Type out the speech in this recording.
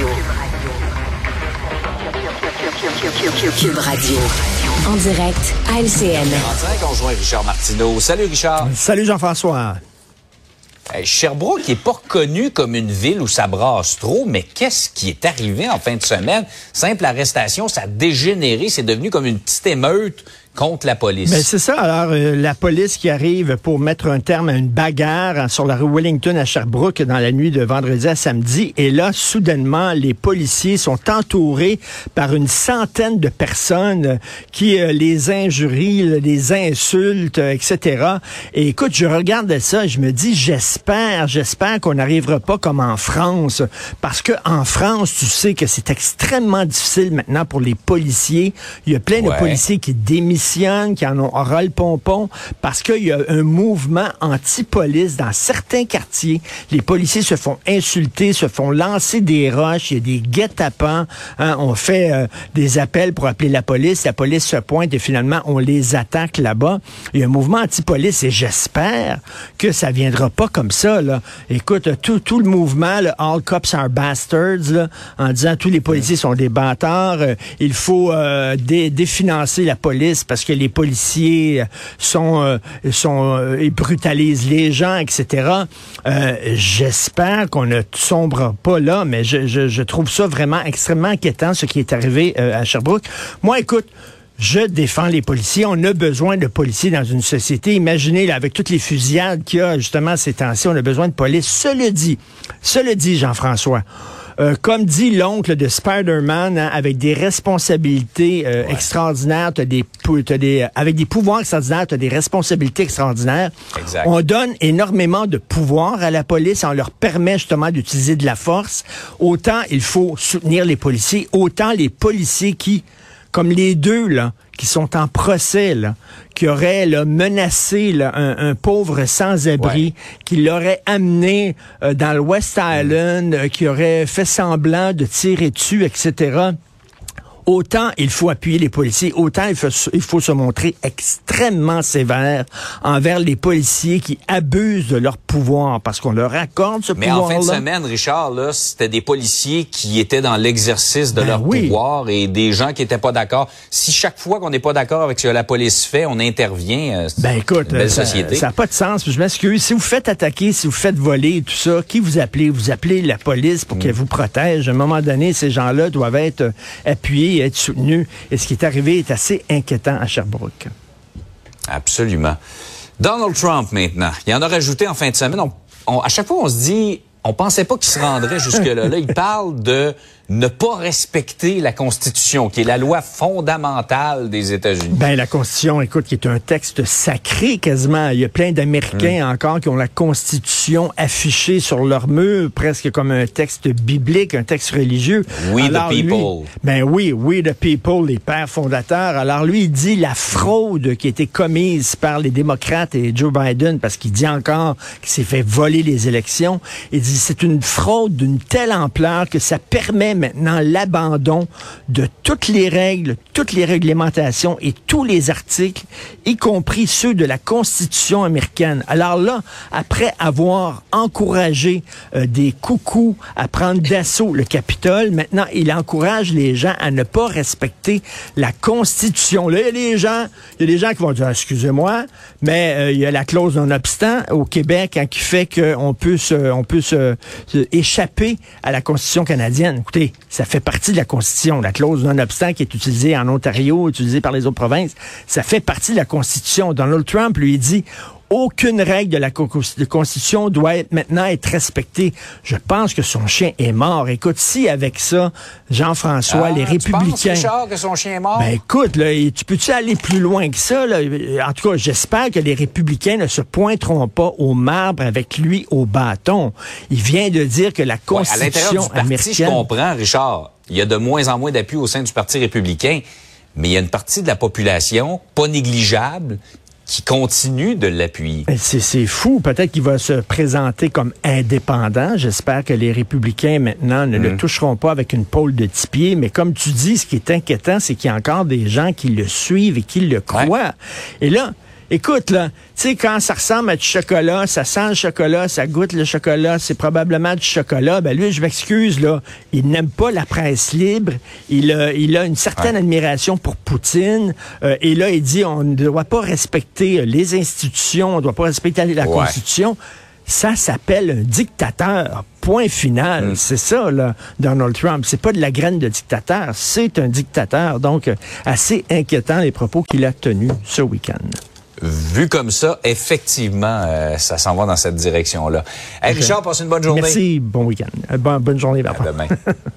Radio. Cube Radio. En direct à LCN. On joint Richard Martineau. Salut Richard. Salut Jean-François. Hey, Sherbrooke n'est pas reconnue comme une ville où ça brasse trop, mais qu'est-ce qui est arrivé en fin de semaine? Simple arrestation, ça a dégénéré, c'est devenu comme une petite émeute contre la police. Ben c'est ça. Alors, euh, la police qui arrive pour mettre un terme à une bagarre sur la rue Wellington à Sherbrooke dans la nuit de vendredi à samedi. Et là, soudainement, les policiers sont entourés par une centaine de personnes qui euh, les injurient, les insultent, euh, etc. Et écoute, je regarde ça et je me dis, j'espère, j'espère qu'on n'arrivera pas comme en France. Parce que en France, tu sais que c'est extrêmement difficile maintenant pour les policiers. Il y a plein Ouais. de policiers qui démissionnent, qui en ont ras le pompon, parce qu'il y a un mouvement anti-police dans certains quartiers. Les policiers se font insulter, se font lancer des roches, il y a des guet-apens. hein. on fait euh, des appels pour appeler la police, la police se pointe et finalement on les attaque là-bas. Il y a un mouvement anti-police et j'espère que ça viendra pas comme ça. Là. Écoute, tout, tout le mouvement, le All Cops are Bastards, là, en disant tous les policiers sont des bâtards, euh, il faut euh, dé- définancer la police parce que les policiers sont, euh, sont euh, ils brutalisent les gens, etc. Euh, J'espère qu'on ne sombre pas là, mais je, trouve ça vraiment extrêmement inquiétant ce qui est arrivé euh, à Sherbrooke. Moi, écoute. Je défends les policiers. On a besoin de policiers dans une société. Imaginez, avec toutes les fusillades qu'il y a justement ces temps-ci, on a besoin de police. Cela dit, cela dit, Jean-François, euh, comme dit l'oncle de Spider-Man, hein, avec des responsabilités euh, extraordinaires, t'as des, t'as des, avec des pouvoirs extraordinaires, tu as des responsabilités extraordinaires. Exact. On donne énormément de pouvoir à la police, on leur permet justement d'utiliser de la force. Autant il faut soutenir les policiers, autant les policiers qui, comme les deux là, qui sont en procès, là, qui auraient là, menacé là, un, un pauvre sans-abri, qui l'aurait amené euh, dans le West Island, euh, qui aurait fait semblant de tirer dessus, etc. Autant il faut appuyer les policiers, autant il faut, il faut se montrer extrêmement sévère envers les policiers qui abusent de leur pouvoir parce qu'on leur accorde ce Mais en fin de semaine, Richard, là, c'était des policiers qui étaient dans l'exercice de Ben leur oui. pouvoir et des gens qui étaient pas d'accord. Si chaque fois qu'on n'est pas d'accord avec ce que la police fait, on intervient, euh, Ben écoute, une belle ça société. n'a pas de sens. Je m'excuse. Si vous faites attaquer, si vous faites voler et tout ça, qui vous appelez? Vous appelez la police pour Mm. qu'elle vous protège. À un moment donné, ces gens-là doivent être euh, appuyés et être soutenus. Et ce qui est arrivé est assez inquiétant à Sherbrooke. Absolument. Donald Trump, maintenant. Il en a rajouté en fin de semaine. À chaque fois, on se dit, on pensait pas qu'il se rendrait jusque-là. Là, il parle de ne pas respecter la Constitution, qui est la loi fondamentale des États-Unis. Ben, la Constitution, écoute, qui est un texte sacré quasiment. Il y a plein d'Américains Mm. encore qui ont la Constitution affichée sur leur mur, presque comme un texte biblique, un texte religieux. We the Alors, lui- people. ben oui, we the people, les pères fondateurs. Alors lui, il dit la fraude qui a été commise par les démocrates et Joe Biden, parce qu'il dit encore qu'il s'est fait voler les élections. Il dit c'est une fraude d'une telle ampleur que ça permet maintenant l'abandon de toutes les règles, toutes les réglementations et tous les articles, y compris ceux de la Constitution américaine. Alors là, après avoir encouragé euh, des coucous à prendre d'assaut le Capitole, maintenant il encourage les gens à ne pas respecter la Constitution. Là, il y a des gens, il y a des gens qui vont dire, Ah, excusez-moi, mais euh, il y a la clause non-obstant au Québec hein, qui fait qu'on peut se, on peut se, se échapper à la Constitution canadienne. Écoutez, ça fait partie de la Constitution. La clause non-obstant qui est utilisée en Ontario, utilisée par les autres provinces, ça fait partie de la Constitution. Donald Trump lui dit aucune règle de la Constitution doit être, maintenant être respectée. Je pense que son chien est mort. Écoute, si avec ça, Jean-François, Ah, les tu penses, républicains... Richard, que son chien est mort? Ben écoute, là, tu peux-tu aller plus loin que ça? Là? En tout cas, j'espère que les républicains ne se pointeront pas au marbre avec lui au bâton. Il vient de dire que la Ouais, à l'intérieur Constitution du parti, je américaine... comprends, Richard. Il y a de moins en moins d'appui au sein du Parti républicain, mais il y a une partie de la population, pas négligeable, qui continue de l'appuyer. C'est fou. Peut-être qu'il va se présenter comme indépendant. J'espère que les républicains maintenant ne Mm. le toucheront pas avec une pôle de pieds. Mais comme tu dis, ce qui est inquiétant, c'est qu'il y a encore des gens qui le suivent et qui le croient. Et là, Écoute, là, tu sais, quand ça ressemble à du chocolat, ça sent le chocolat, ça goûte le chocolat, c'est probablement du chocolat, ben lui, je m'excuse, là, il n'aime pas la presse libre, il a, il a une certaine admiration pour Poutine, euh, et là, il dit, on ne doit pas respecter les institutions, on ne doit pas respecter la Ouais. Constitution. Ça s'appelle un dictateur. Point final. C'est ça, là, Donald Trump. C'est pas de la graine de dictateur, c'est un dictateur. Donc, euh, assez inquiétant les propos qu'il a tenus ce week-end. Vu comme ça, effectivement, euh, ça s'en va dans cette direction-là. Hey, Richard, passe une bonne journée. Merci, bon week-end. Euh, bon- bonne journée, À papa. demain.